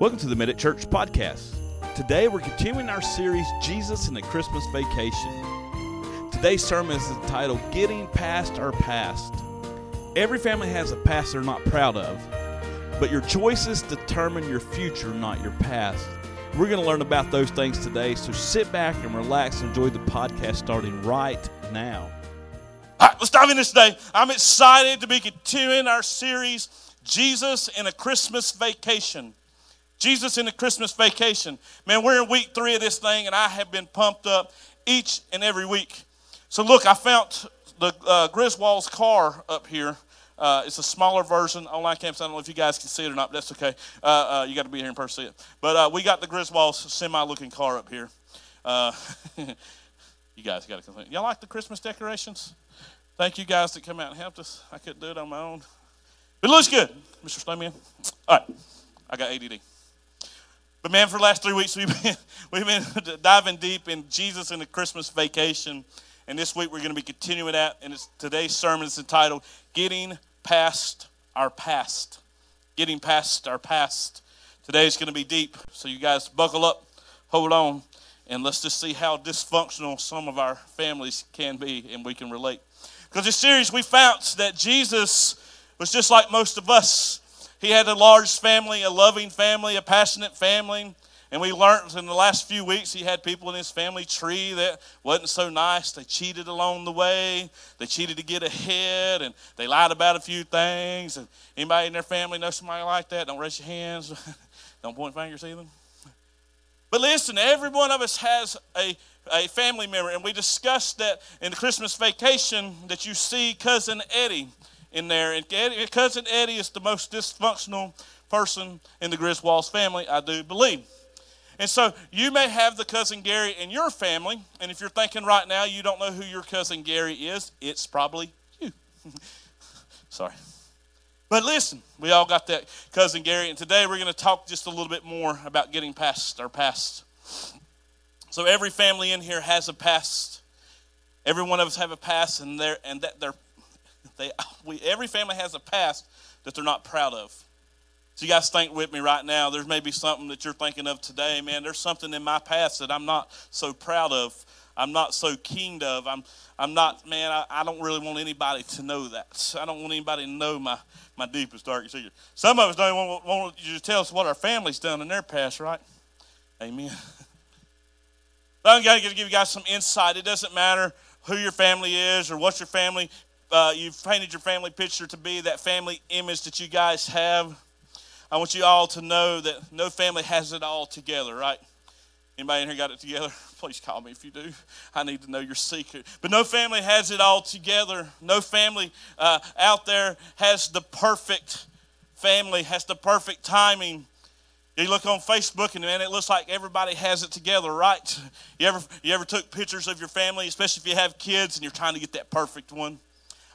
Welcome to the Medic Church podcast. Today we're continuing our series Jesus and the Christmas Vacation. Today's sermon is entitled Getting Past Our Past. Every family has a past they're not proud of, but your choices determine your future, not your past. We're going to learn about those things today, so sit back and relax and enjoy the podcast starting right now. All right, let's dive in this today. I'm excited to be continuing our series, Jesus in a Christmas Vacation. Jesus in the Christmas vacation. Man, we're in week three of this thing, and I have been pumped up each and every week. So, look, I found the uh, Griswold's car up here. Uh, it's a smaller version, online campus. I don't know if you guys can see it or not, but that's okay. Uh, uh you got to be here in person to see it. But uh, we got the Griswold's semi looking car up here. Uh, you guys got to complain. Y'all like the Christmas decorations? Thank you guys that come out and helped us. I couldn't do it on my own. It looks good, Mr. Snowman. All right, I got ADD. But man, for the last three weeks, we've been, we've been diving deep in Jesus and the Christmas vacation. And this week we're going to be continuing that. And it's, today's sermon is entitled Getting Past Our Past. Getting Past Our Past. Today is going to be deep. So you guys buckle up, hold on, and let's just see how dysfunctional some of our families can be and we can relate. Because this series, we found that Jesus was just like most of us. He had a large family, a loving family, a passionate family. And we learned in the last few weeks he had people in his family tree that wasn't so nice. They cheated along the way. They cheated to get ahead and they lied about a few things. And anybody in their family know somebody like that? Don't raise your hands. Don't point fingers either. But listen, every one of us has a, a family member, and we discussed that in the Christmas vacation that you see cousin Eddie in there. And cousin Eddie is the most dysfunctional person in the Griswold's family, I do believe. And so you may have the cousin Gary in your family, and if you're thinking right now you don't know who your cousin Gary is, it's probably you. Sorry. But listen, we all got that cousin Gary, and today we're going to talk just a little bit more about getting past our past. So every family in here has a past. Every one of us have a past, and and that their they, we, every family has a past that they're not proud of. So you guys think with me right now. There's maybe something that you're thinking of today. Man, there's something in my past that I'm not so proud of. I'm not so keen of. I'm, I'm not, man, I, I don't really want anybody to know that. I don't want anybody to know my, my deepest, darkest secret. Some of us don't want, want you to tell us what our family's done in their past, right? Amen. I'm going to give you guys some insight. It doesn't matter who your family is or what your family uh, you've painted your family picture to be that family image that you guys have. I want you all to know that no family has it all together, right? Anybody in here got it together? Please call me if you do. I need to know your secret. But no family has it all together. No family uh, out there has the perfect family, has the perfect timing. You look on Facebook and man, it looks like everybody has it together, right? You ever you ever took pictures of your family, especially if you have kids and you're trying to get that perfect one?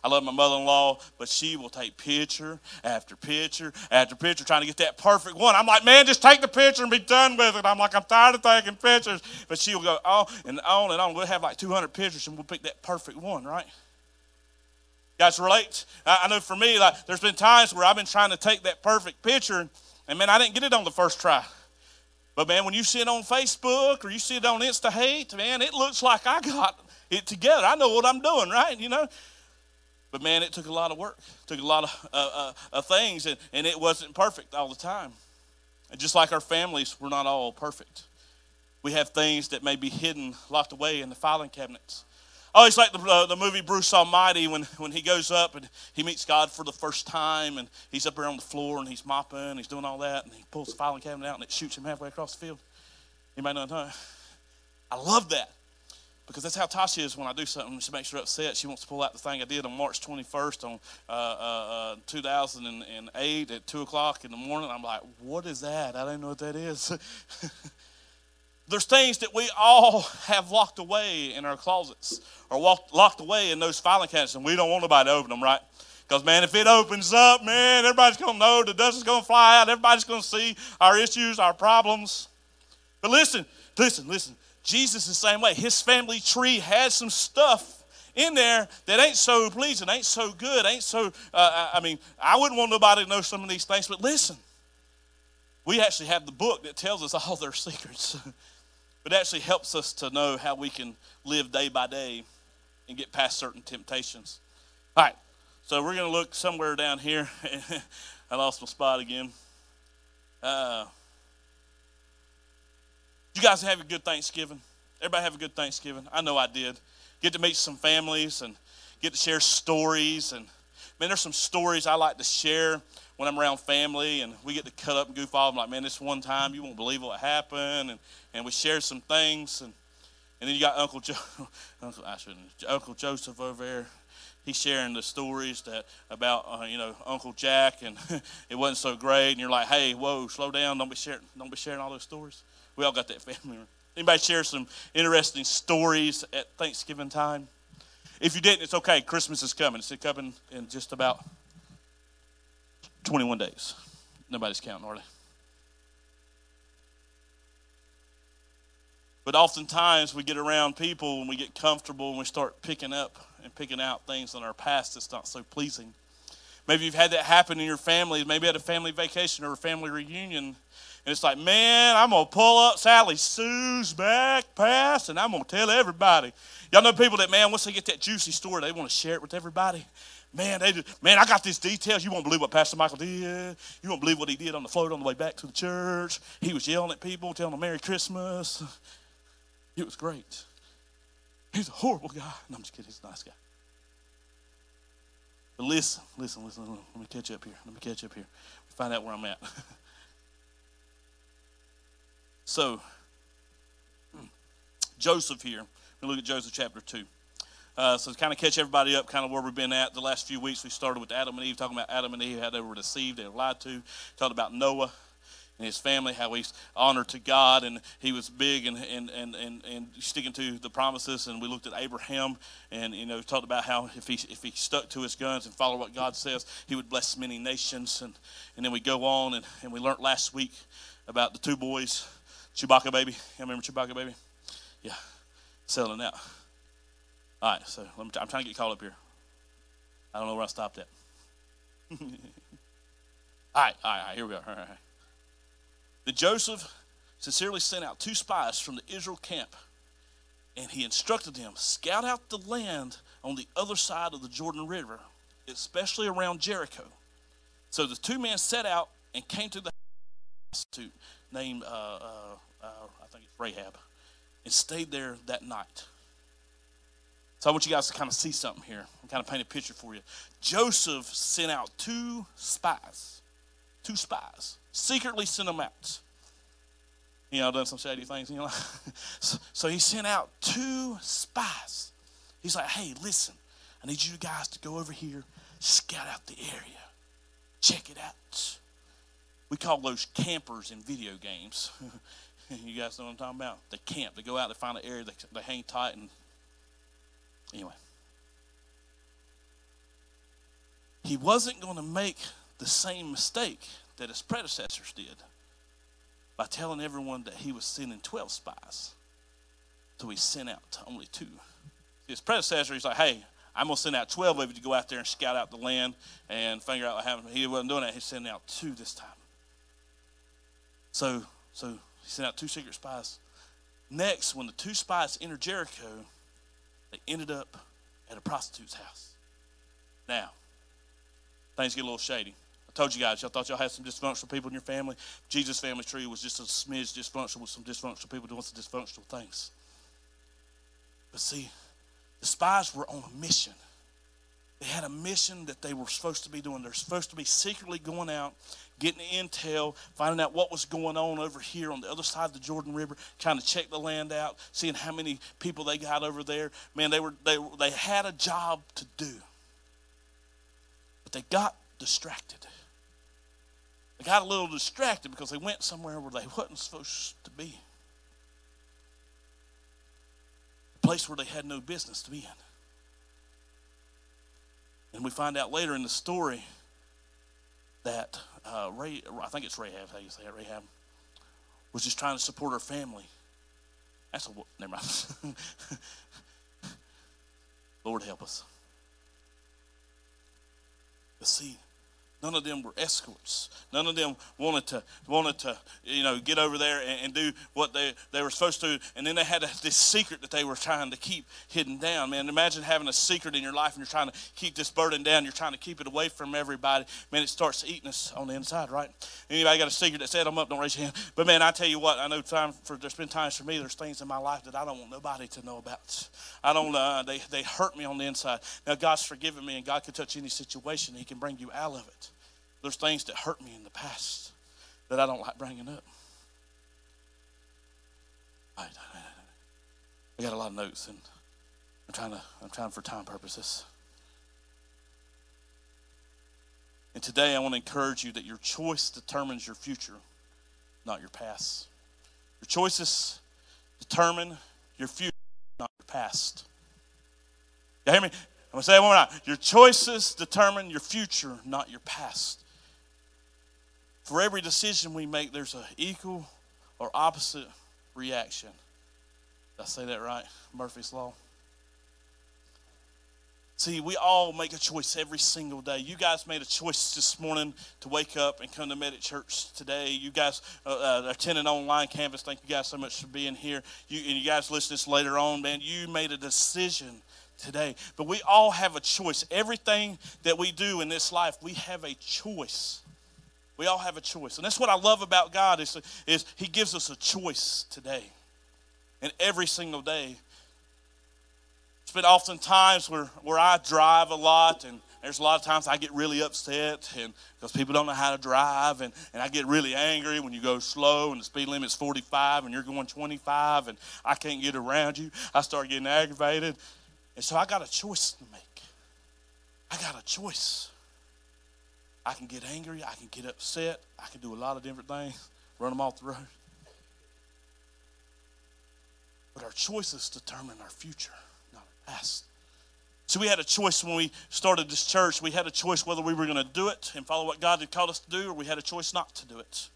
I love my mother in law, but she will take picture after picture after picture trying to get that perfect one. I'm like, man, just take the picture and be done with it. I'm like, I'm tired of taking pictures. But she will go on and on and on. We'll have like 200 pictures and we'll pick that perfect one, right? Guys relate? I know for me, like, there's been times where I've been trying to take that perfect picture, and man, I didn't get it on the first try. But man, when you see it on Facebook or you see it on Insta Hate, man, it looks like I got it together. I know what I'm doing, right? You know, but man, it took a lot of work, it took a lot of, uh, uh, of things, and, and it wasn't perfect all the time. And just like our families, we're not all perfect. We have things that may be hidden, locked away in the filing cabinets. Oh, it's like the, uh, the movie Bruce Almighty when, when he goes up and he meets God for the first time and he's up there on the floor and he's mopping, he's doing all that, and he pulls the filing cabinet out and it shoots him halfway across the field. Anybody know what I'm I love that because that's how Tasha is when I do something. She makes her upset. She wants to pull out the thing I did on March 21st on uh, uh, uh 2008 at 2 o'clock in the morning. I'm like, what is that? I don't know what that is. There's things that we all have locked away in our closets or walked, locked away in those filing cabinets, and we don't want nobody to open them, right? Because, man, if it opens up, man, everybody's going to know, the dust is going to fly out, everybody's going to see our issues, our problems. But listen, listen, listen. Jesus the same way. His family tree has some stuff in there that ain't so pleasing, ain't so good, ain't so. Uh, I mean, I wouldn't want nobody to know some of these things, but listen. we actually have the book that tells us all their secrets. but actually helps us to know how we can live day by day and get past certain temptations. All right, so we're going to look somewhere down here. I lost my spot again. Uh, you guys have a good Thanksgiving? Everybody have a good Thanksgiving? I know I did. Get to meet some families and get to share stories. And man, there's some stories I like to share when I'm around family and we get to cut up and goof off. I'm like, man, this one time you won't believe what happened. And, and we share some things. And, and then you got Uncle Joe, Uncle, I shouldn't, Uncle Joseph over there. He's sharing the stories that about uh, you know Uncle Jack and it wasn't so great, and you're like, hey, whoa, slow down, don't be sharing, don't be sharing all those stories. We all got that family. Anybody share some interesting stories at Thanksgiving time? If you didn't, it's okay. Christmas is coming. It's coming in just about 21 days. Nobody's counting, are they? But oftentimes we get around people and we get comfortable and we start picking up and picking out things in our past that's not so pleasing. Maybe you've had that happen in your family, maybe at a family vacation or a family reunion. And it's like, man, I'm going to pull up Sally Sue's back pass and I'm going to tell everybody. Y'all know people that, man, once they get that juicy story, they want to share it with everybody. Man, they just, man, I got these details. You won't believe what Pastor Michael did. You won't believe what he did on the float on the way back to the church. He was yelling at people, telling them Merry Christmas. It was great. He's a horrible guy. No, I'm just kidding. He's a nice guy. But listen, listen, listen. Let me catch up here. Let me catch up here. Find out where I'm at. so, Joshua here. We look at Joshua chapter 2. Uh, so to kind of catch everybody up, kind of where we've been at the last few weeks, we started with Adam and Eve, talking about Adam and Eve, how they were deceived, they were lied to. Talked about Noah, and his family, how he's honored to God and he was big and, and, and, and, and sticking to the promises. And we looked at Abraham and, you know, talked about how if he, if he stuck to his guns and followed what God says, he would bless many nations. And, and then we go on and, and we learned last week about the two boys, Chewbacca baby. You remember Chewbacca baby? Yeah, selling out. All right, so me, I'm trying to get caught up here. I don't know where I stopped at. all right, all right, here we go. All right, that Joshua sincerely sent out two spies from the Israel camp, and he instructed them scout out the land on the other side of the Jordan River, especially around Jericho. So the two men set out and came to the prostitute named, uh, uh, uh, I think it's Rahab, and stayed there that night. So I want you guys to kind of see something here and kind of paint a picture for you. Joshua sent out two spies, two spies secretly sent them out. You know, done some shady things. You know, so, so he sent out two spies. He's like, "Hey, listen, I need you guys to go over here, scout out the area, check it out." We call those campers in video games. you guys know what I'm talking about? They camp. They go out. They find an area. They, they hang tight. And anyway, he wasn't going to make the same mistake that his predecessors did by telling everyone that he was sending 12 spies. So he sent out only two. His predecessor, he's like, hey, I'm going to send out 12 of you to go out there and scout out the land and figure out what happened. He wasn't doing that. He's sending out two this time. So, so he sent out two secret spies. Next, when the two spies entered Jericho, they ended up at a prostitute's house. Now, things get a little shady I told you guys, y'all thought y'all had some dysfunctional people in your family. Jesus' family tree was just a smidge dysfunctional with some dysfunctional people doing some dysfunctional things. But see, the spies were on a mission. They had a mission that they were supposed to be doing. They're supposed to be secretly going out, getting the intel, finding out what was going on over here on the other side of the Jordan River, trying to check the land out, seeing how many people they got over there. Man, they were they they had a job to do. But they got distracted. They got a little distracted because they went somewhere where they wasn't supposed to be. A place where they had no business to be in. And we find out later in the story that uh, Ray, I think it's Rahab, how you say it, Rahab, was just trying to support her family. That's a, never mind. Lord help us. But see, None of them were escorts. None of them wanted to wanted to you know get over there and, and do what they, they were supposed to. And then they had this secret that they were trying to keep hidden down. Man, imagine having a secret in your life and you're trying to keep this burden down. You're trying to keep it away from everybody. Man, it starts eating us on the inside, right? Anybody got a secret that said I'm up? Don't raise your hand. But man, I tell you what, I know time for there's been times for me. There's things in my life that I don't want nobody to know about. I don't. Uh, they they hurt me on the inside. Now God's forgiven me, and God can touch any situation. He can bring you out of it. There's things that hurt me in the past that I don't like bringing up. I, got a lot of notes, and I'm trying to. I'm trying for time purposes. And today, I want to encourage you that your choice determines your future, not your past. Your choices determine your future, not your past. You hear me? I'm going to say it one more time. Your choices determine your future, not your past. For every decision we make, there's an equal or opposite reaction. Did I say that right? Murphy's Law. See, we all make a choice every single day. You guys made a choice this morning to wake up and come to Medic Church today. You guys uh, uh, attending online campus, thank you guys so much for being here. You, and you guys listen to this later on, man. You made a decision today. But we all have a choice. Everything that we do in this life, we have a choice. We all have a choice. And that's what I love about God is, is He gives us a choice today. And every single day. It's been often times where, where I drive a lot and there's a lot of times I get really upset and because people don't know how to drive and, and I get really angry when you go slow and the speed limit's 45 and you're going 25 and I can't get around you. I start getting aggravated. And so I got a choice to make. I got a choice. I can get angry. I can get upset. I can do a lot of different things, run them off the road. But our choices determine our future, not our past. So we had a choice when we started this church. We had a choice whether we were going to do it and follow what God had called us to do, or we had a choice not to do it.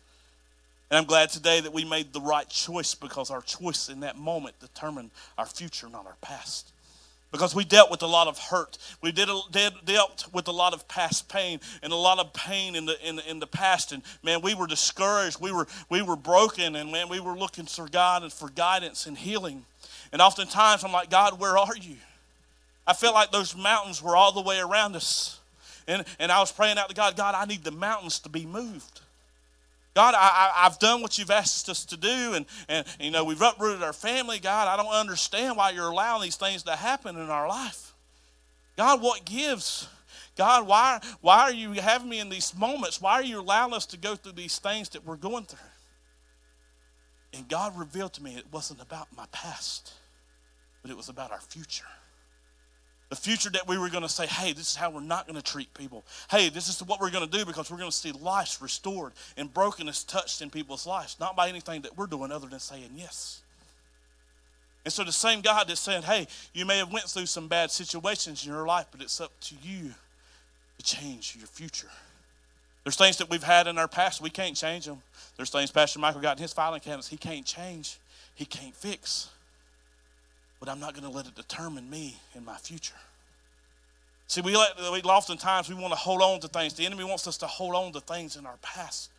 And I'm glad today that we made the right choice because our choice in that moment determined our future, not our past because we dealt with a lot of hurt. We did, did, dealt with a lot of past pain and a lot of pain in the, in, in the past. And man, we were discouraged. We were, we were broken. And man, we were looking for God and for guidance and healing. And oftentimes I'm like, God, where are you? I felt like those mountains were all the way around us. And, and I was praying out to God, God, I need the mountains to be moved. God, I, I, have done what you've asked us to do, and, and you know we've uprooted our family. God, I don't understand why you're allowing these things to happen in our life. God, what gives? God, why, why are you having me in these moments? Why are you allowing us to go through these things that we're going through? And God revealed to me it wasn't about my past, but it was about our future. The future that we were going to say, hey, this is how we're not going to treat people. Hey, this is what we're going to do because we're going to see lives restored and brokenness touched in people's lives, not by anything that we're doing other than saying yes. And so the same God that said, hey, you may have went through some bad situations in your life, but it's up to you to change your future. There's things that we've had in our past, we can't change them. There's things Pastor Michael got in his filing cabinets he can't change, he can't fix but I'm not going to let it determine me in my future. See, we, let, we oftentimes we want to hold on to things. The enemy wants us to hold on to things in our past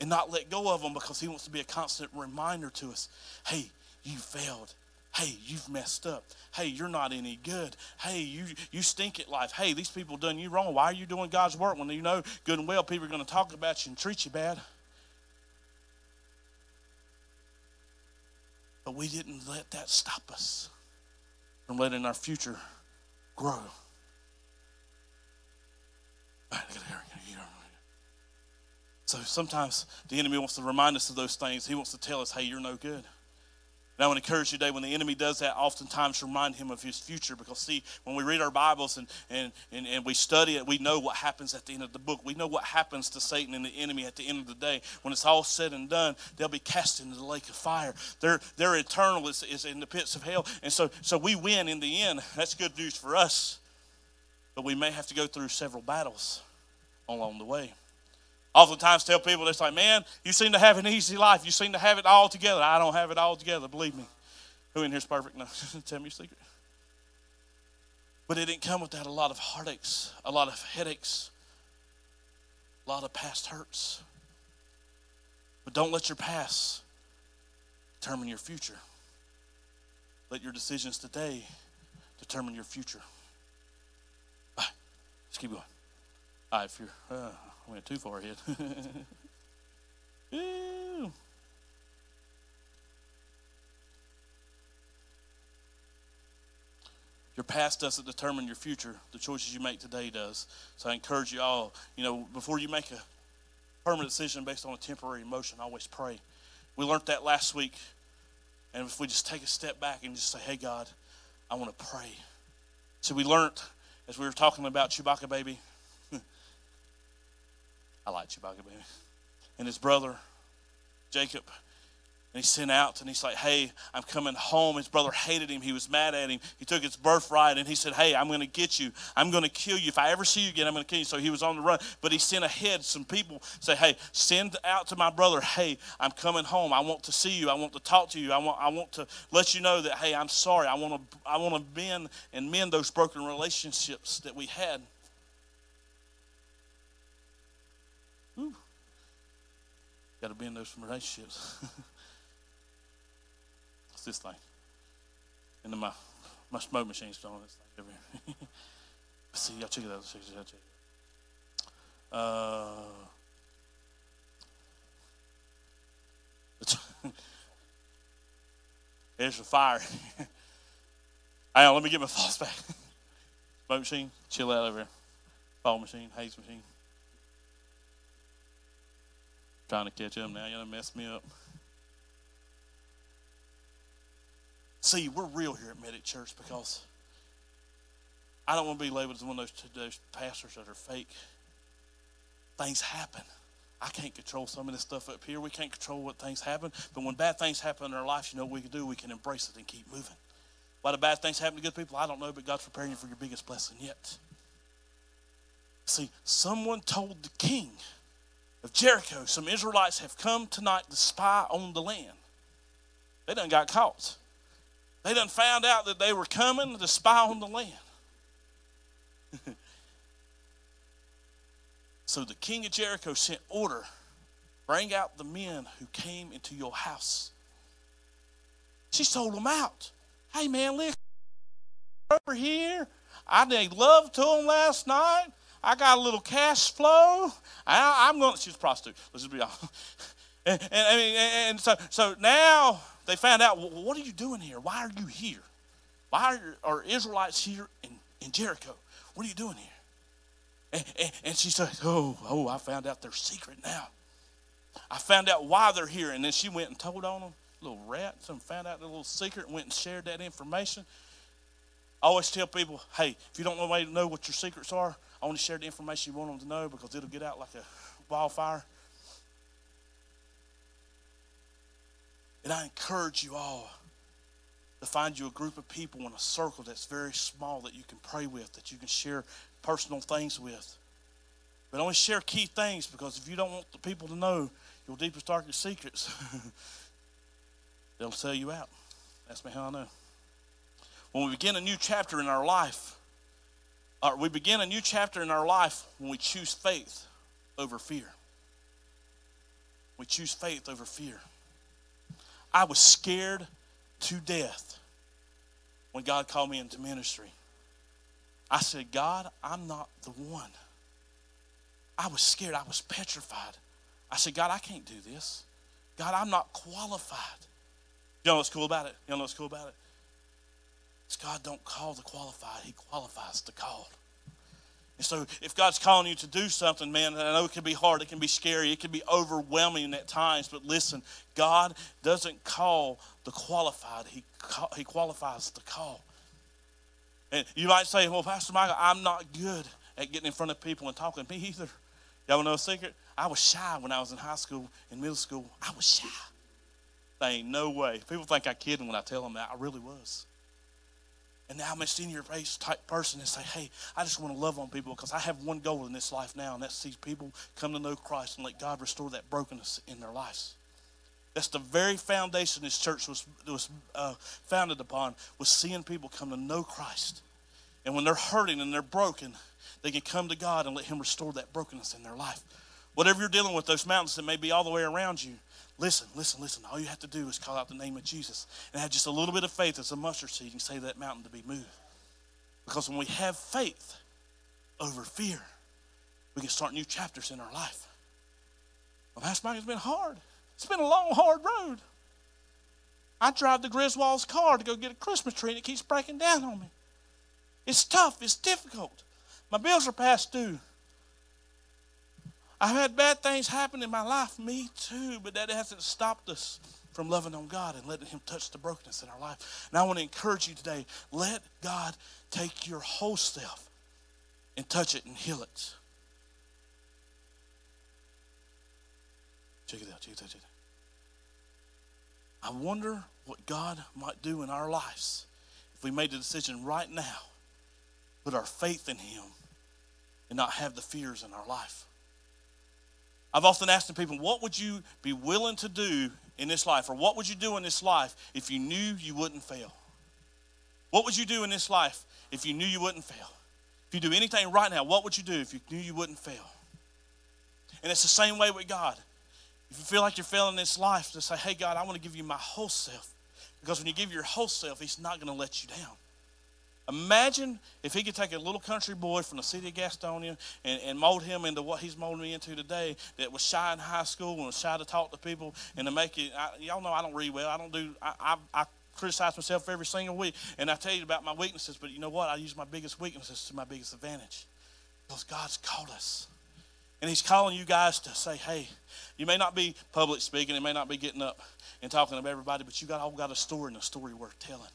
and not let go of them because he wants to be a constant reminder to us hey, you failed. Hey, you've messed up. Hey, you're not any good. Hey, you, you stink at life. Hey, these people done you wrong. Why are you doing God's work when you know good and well people are going to talk about you and treat you bad? But we didn't let that stop us from letting our future grow. So sometimes the enemy wants to remind us of those things. He wants to tell us, hey, you're no good. And I want to encourage you today when the enemy does that, oftentimes remind him of his future. Because, see, when we read our Bibles and, and, and, and we study it, we know what happens at the end of the book. We know what happens to Satan and the enemy at the end of the day. When it's all said and done, they'll be cast into the lake of fire. Their, their eternal is, is in the pits of hell. And so, so we win in the end. That's good news for us. But we may have to go through several battles along the way oftentimes tell people, it's like, man, you seem to have an easy life. You seem to have it all together. I don't have it all together, believe me. Who in here is perfect? No, tell me your secret. But it didn't come without a lot of heartaches, a lot of headaches. A lot of past hurts. But don't let your past determine your future. Let your decisions today determine your future. Let's keep going. All right, if you're, uh, went too far ahead. Your past doesn't determine your future. The choices you make today does. So I encourage you all, you know, before you make a permanent decision based on a temporary emotion, always pray. We learned that last week. And if we just take a step back and just say, hey, God, I want to pray. So we learned as we were talking about Chewbacca Baby. I like Chewbacca Baby. And his brother, Jacob, and he sent out and he's like, Hey, I'm coming home. His brother hated him. He was mad at him. He took his birthright and he said, Hey, I'm going to get you. I'm going to kill you. If I ever see you again, I'm going to kill you. So he was on the run. But he sent ahead some people, say, Hey, send out to my brother, Hey, I'm coming home. I want to see you. I want to talk to you. I want, I want to let you know that, Hey, I'm sorry. I want to, I want to mend and mend those broken relationships that we had. Got to mend those relationships. this thing. And then my, my smoke machine's on this thing over see, y'all check it out. Check it out. Check it out. Uh, there's the fire. Hang on, let me get my thoughts back. Smoke machine, chill out over here. Fog machine, haze machine. Trying to catch up now. You done messed me up. See, we're real here at Medic Church because I don't want to be labeled as one of those, those pastors that are fake. Things happen. I can't control some of this stuff up here. We can't control what things happen. But when bad things happen in our life, you know what we can do? We can embrace it and keep moving. Why do bad things happen to good people? I don't know, but God's preparing you for your biggest blessing yet. See, someone told the king of Jericho, some Israelites have come tonight to spy on the land. They done got caught. They done found out that they were coming to spy on the land. so the king of Jericho sent order bring out the men who came into your house. She sold them out. Hey, man, look over here. I made love to them last night. I got a little cash flow. I, am going. She's a prostitute. Let's just be honest. And, and, and, so, so now they found out, well, what are you doing here? Why are you here? Why are, are Israelites here in, in Jericho? What are you doing here? And, and, she said, oh, oh, I found out their secret now. I found out why they're here. And then she went and told on them, little rat, and found out their little secret and went and shared that information. I always tell people, hey, if you don't know what your secrets are, I want to share the information you want them to know because it'll get out like a wildfire. And I encourage you all to find you a group of people in a circle that's very small that you can pray with, that you can share personal things with. But only share key things because if you don't want the people to know your deepest, darkest secrets, they'll sell you out. Ask me how I know. When we begin a new chapter in our life, or we begin a new chapter in our life when we choose faith over fear. We choose faith over fear. I was scared to death when God called me into ministry. I said, God, I'm not the one. I was scared. I was petrified. I said, God, I can't do this. God, I'm not qualified. You know what's cool about it? You know what's cool about it? It's God don't call the qualified, He qualifies the called. And so, if God's calling you to do something, man, I know it can be hard, it can be scary, it can be overwhelming at times, but listen, God doesn't call the qualified, He, he qualifies the call. And you might say, well, Pastor Michael, I'm not good at getting in front of people and talking. Me either. Y'all know a secret? I was shy when I was in high school and middle school. I was shy. There ain't no way. People think I'm kidding when I tell them that. I really was. And now I'm a senior base type person and say, hey, I just want to love on people because I have one goal in this life now, and that's see people come to know Christ and let God restore that brokenness in their lives. That's the very foundation this church was, was uh, founded upon, was seeing people come to know Christ. And when they're hurting and they're broken, they can come to God and let Him restore that brokenness in their life. Whatever you're dealing with, those mountains that may be all the way around you, listen, listen, listen. All you have to do is call out the name of Jesus and have just a little bit of faith as a mustard seed and say that mountain to be moved. Because when we have faith over fear, we can start new chapters in our life. Pastor Mike, it's been hard. It's been a long, hard road. I drive the Griswold's car to go get a Christmas tree and it keeps breaking down on me. It's tough, it's difficult. My bills are past due. I've had bad things happen in my life, me too, but that hasn't stopped us from loving on God and letting Him touch the brokenness in our life. And I want to encourage you today let God take your whole self and touch it and heal it. Check it out, check it out, check it out. I wonder what God might do in our lives if we made the decision right now, put our faith in Him, and not have the fears in our life. I've often asked people, what would you be willing to do in this life? Or what would you do in this life if you knew you wouldn't fail? What would you do in this life if you knew you wouldn't fail? If you do anything right now, what would you do if you knew you wouldn't fail? And it's the same way with God. If you feel like you're failing in this life, to say, hey, God, I want to give you my whole self. Because when you give your whole self, He's not going to let you down. Imagine if he could take a little country boy from the city of Gastonia and, and mold him into what he's molding me into today that was shy in high school and was shy to talk to people and to make it. I, y'all know I don't read well. I don't do, I, I, I criticize myself every single week. And I tell you about my weaknesses, but you know what? I use my biggest weaknesses to my biggest advantage because God's called us. And He's calling you guys to say, hey, you may not be public speaking, it may not be getting up and talking to everybody, but you got all got a story and a story worth telling.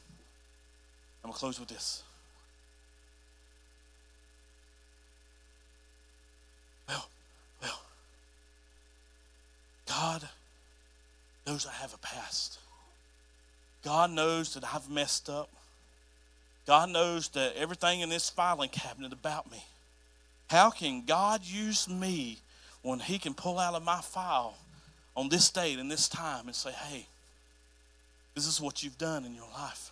I'm going to close with this. Well, well, God knows I have a past. God knows that I've messed up. God knows that everything in this filing cabinet about me. How can God use me when He can pull out of my file on this date and this time and say, hey, this is what you've done in your life?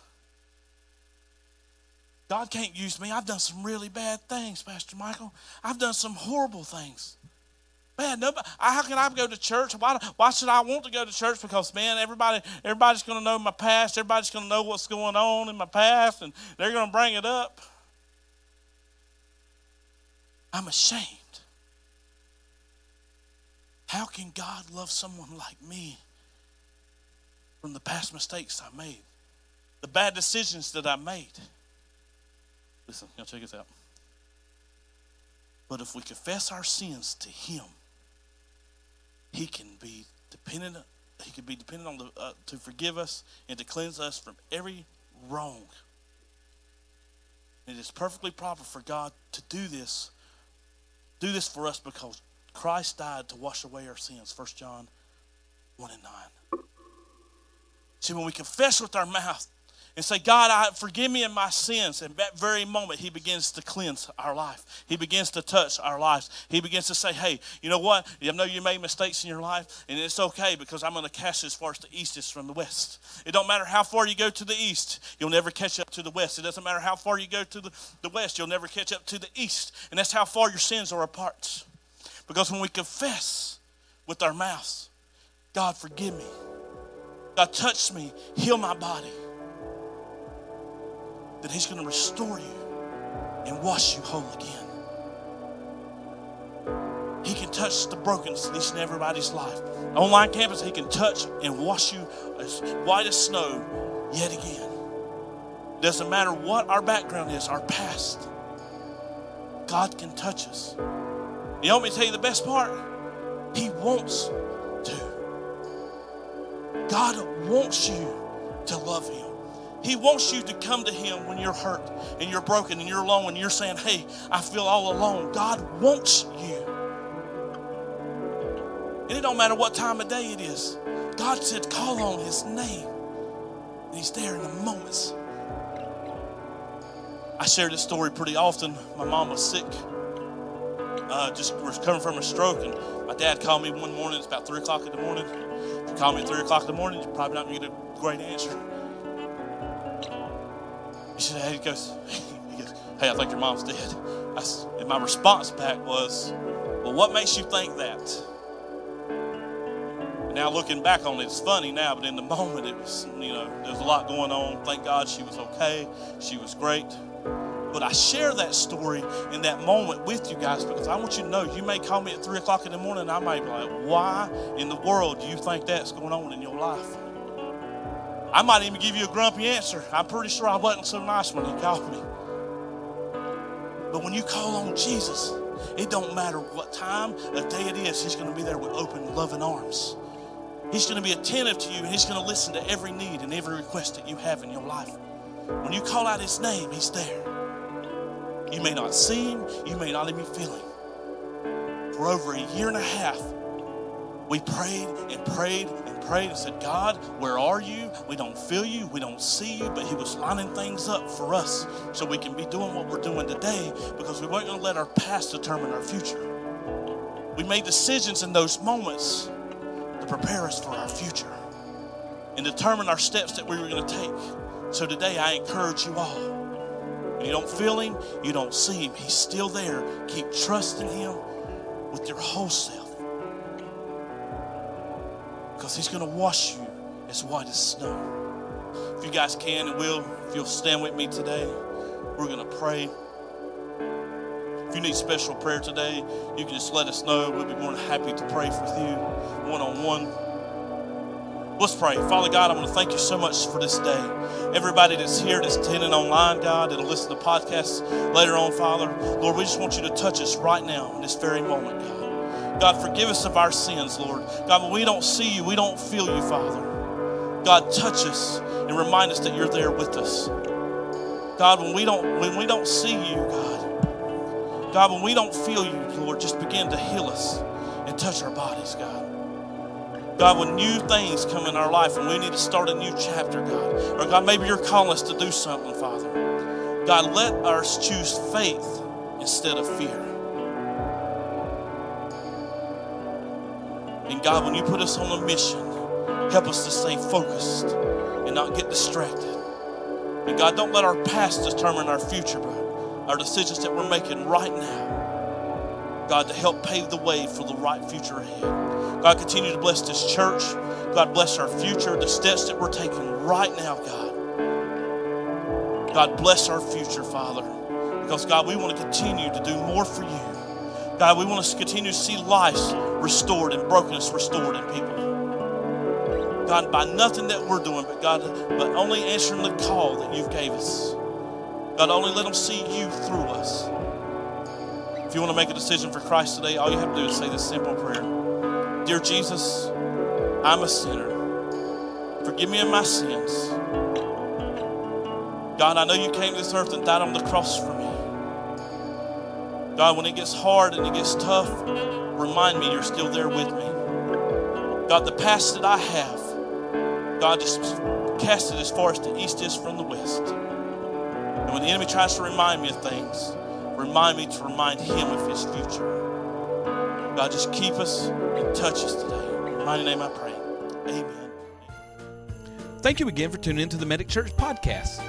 God can't use me. I've done some really bad things, Pastor Michael. I've done some horrible things. Man, nobody, how can I go to church? Why, why should I want to go to church? Because man, everybody, everybody's going to know my past. Everybody's going to know what's going on in my past, and they're going to bring it up. I'm ashamed. How can God love someone like me from the past mistakes I made, the bad decisions that I made? Listen, now check this out. But if we confess our sins to Him, He can be dependent. He can be dependent on the, uh, to forgive us and to cleanse us from every wrong. It is perfectly proper for God to do this, do this for us because Christ died to wash away our sins. 1 John 1 and 9. See, when we confess with our mouth and say, God, I, forgive me in my sins. And that very moment, He begins to cleanse our life. He begins to touch our lives. He begins to say, hey, you know what? I know you made mistakes in your life, and it's okay because I'm going to cast as far as the east is from the west. It don't matter how far you go to the east, you'll never catch up to the west. It doesn't matter how far you go to the, the west, you'll never catch up to the east. And that's how far your sins are apart. Because when we confess with our mouths, God, forgive me. God, touch me, heal my body that He's going to restore you and wash you whole again. He can touch the brokenness in everybody's life. Online campus, He can touch and wash you as white as snow yet again. Doesn't matter what our background is, our past. God can touch us. You want me to tell you the best part? He wants to. God wants you to love Him. He wants you to come to Him when you're hurt and you're broken and you're alone and you're saying, Hey, I feel all alone. God wants you. And it don't matter what time of day it is. God said, Call on His name. And He's there in the moments. I share this story pretty often. My mom was sick, uh, just recovering from a stroke, and my dad called me one morning. It's about three o'clock in the morning. If you call me at three o'clock in the morning, you're probably not going to get a great answer. He said, he goes, he goes, hey, I think your mom's dead. I, and my response back was, Well, what makes you think that? Now looking back on it, it's funny now, but in the moment it was, you know, there's a lot going on. Thank God she was okay. She was great. But I share that story in that moment with you guys because I want you to know you may call me at 3 o'clock in the morning and I may be like, why in the world do you think that's going on in your life? I might even give you a grumpy answer. I'm pretty sure I wasn't so nice when he called me. But when you call on Jesus, it don't matter what time of day it is, he's going to be there with open, loving arms. He's going to be attentive to you and he's going to listen to every need and every request that you have in your life. When you call out his name, he's there. You may not see him, you may not even feel him. For over a year and a half, we prayed and prayed and prayed and said, God, where are you? We don't feel you, we don't see you, but He was lining things up for us so we can be doing what we're doing today because we weren't going to let our past determine our future. We made decisions in those moments to prepare us for our future and determine our steps that we were going to take. So today I encourage you all. When you don't feel him, you don't see him. He's still there. Keep trusting him with your whole self. Because he's going to wash you as white as snow. If you guys can and will, if you'll stand with me today, we're going to pray. If you need special prayer today, you can just let us know. We'll be more than happy to pray with you one on one. Let's pray. Father God, I want to thank you so much for this day. Everybody that's here, that's attending online, God, that'll listen to podcasts later on, Father. Lord, we just want you to touch us right now in this very moment, God. God, forgive us of our sins, Lord. God, when we don't see you, we don't feel you, Father. God, touch us and remind us that you're there with us. God, when we don't when we don't see you, God, God, when we don't feel you, Lord, just begin to heal us and touch our bodies, God. God, when new things come in our life and we need to start a new chapter, God, or God, maybe you're calling us to do something, Father. God, let us choose faith instead of fear. And God, when you put us on a mission, help us to stay focused and not get distracted. And God, don't let our past determine our future, but our decisions that we're making right now, God, to help pave the way for the right future ahead. God, continue to bless this church. God, bless our future, the steps that we're taking right now, God. God, bless our future, Father. Because, God, we want to continue to do more for you. God, we want to continue to see lives restored and brokenness restored in people. God, by nothing that we're doing, but God, but only answering the call that you've gave us. God, only let them see you through us. If you want to make a decision for Christ today, all you have to do is say this simple prayer. Dear Jesus, I'm a sinner. Forgive me of my sins. God, I know you came to this earth and died on the cross for me. God, when it gets hard and it gets tough, remind me you're still there with me. God, the past that I have, God, just cast it as far as the east is from the west. And when the enemy tries to remind me of things, remind me to remind him of his future. God, just keep us and touch us today. In mighty name I pray. Amen. Thank you again for tuning into the Medic Church podcast.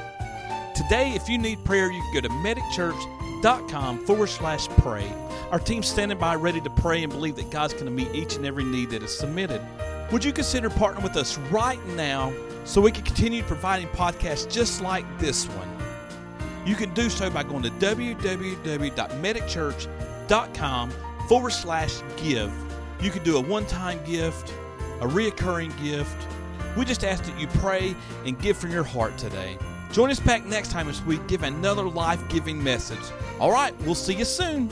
Today, if you need prayer, you can go to medicchurch.com forward slash pray. Our team's standing by ready to pray and believe that God's going to meet each and every need that is submitted. Would you consider partnering with us right now so we can continue providing podcasts just like this one? You can do so by going to www.medicchurch.com forward slash give. You can do a one time gift, a reoccurring gift. We just ask that you pray and give from your heart today. Join us back next time as we give another life giving message. All right, we'll see you soon.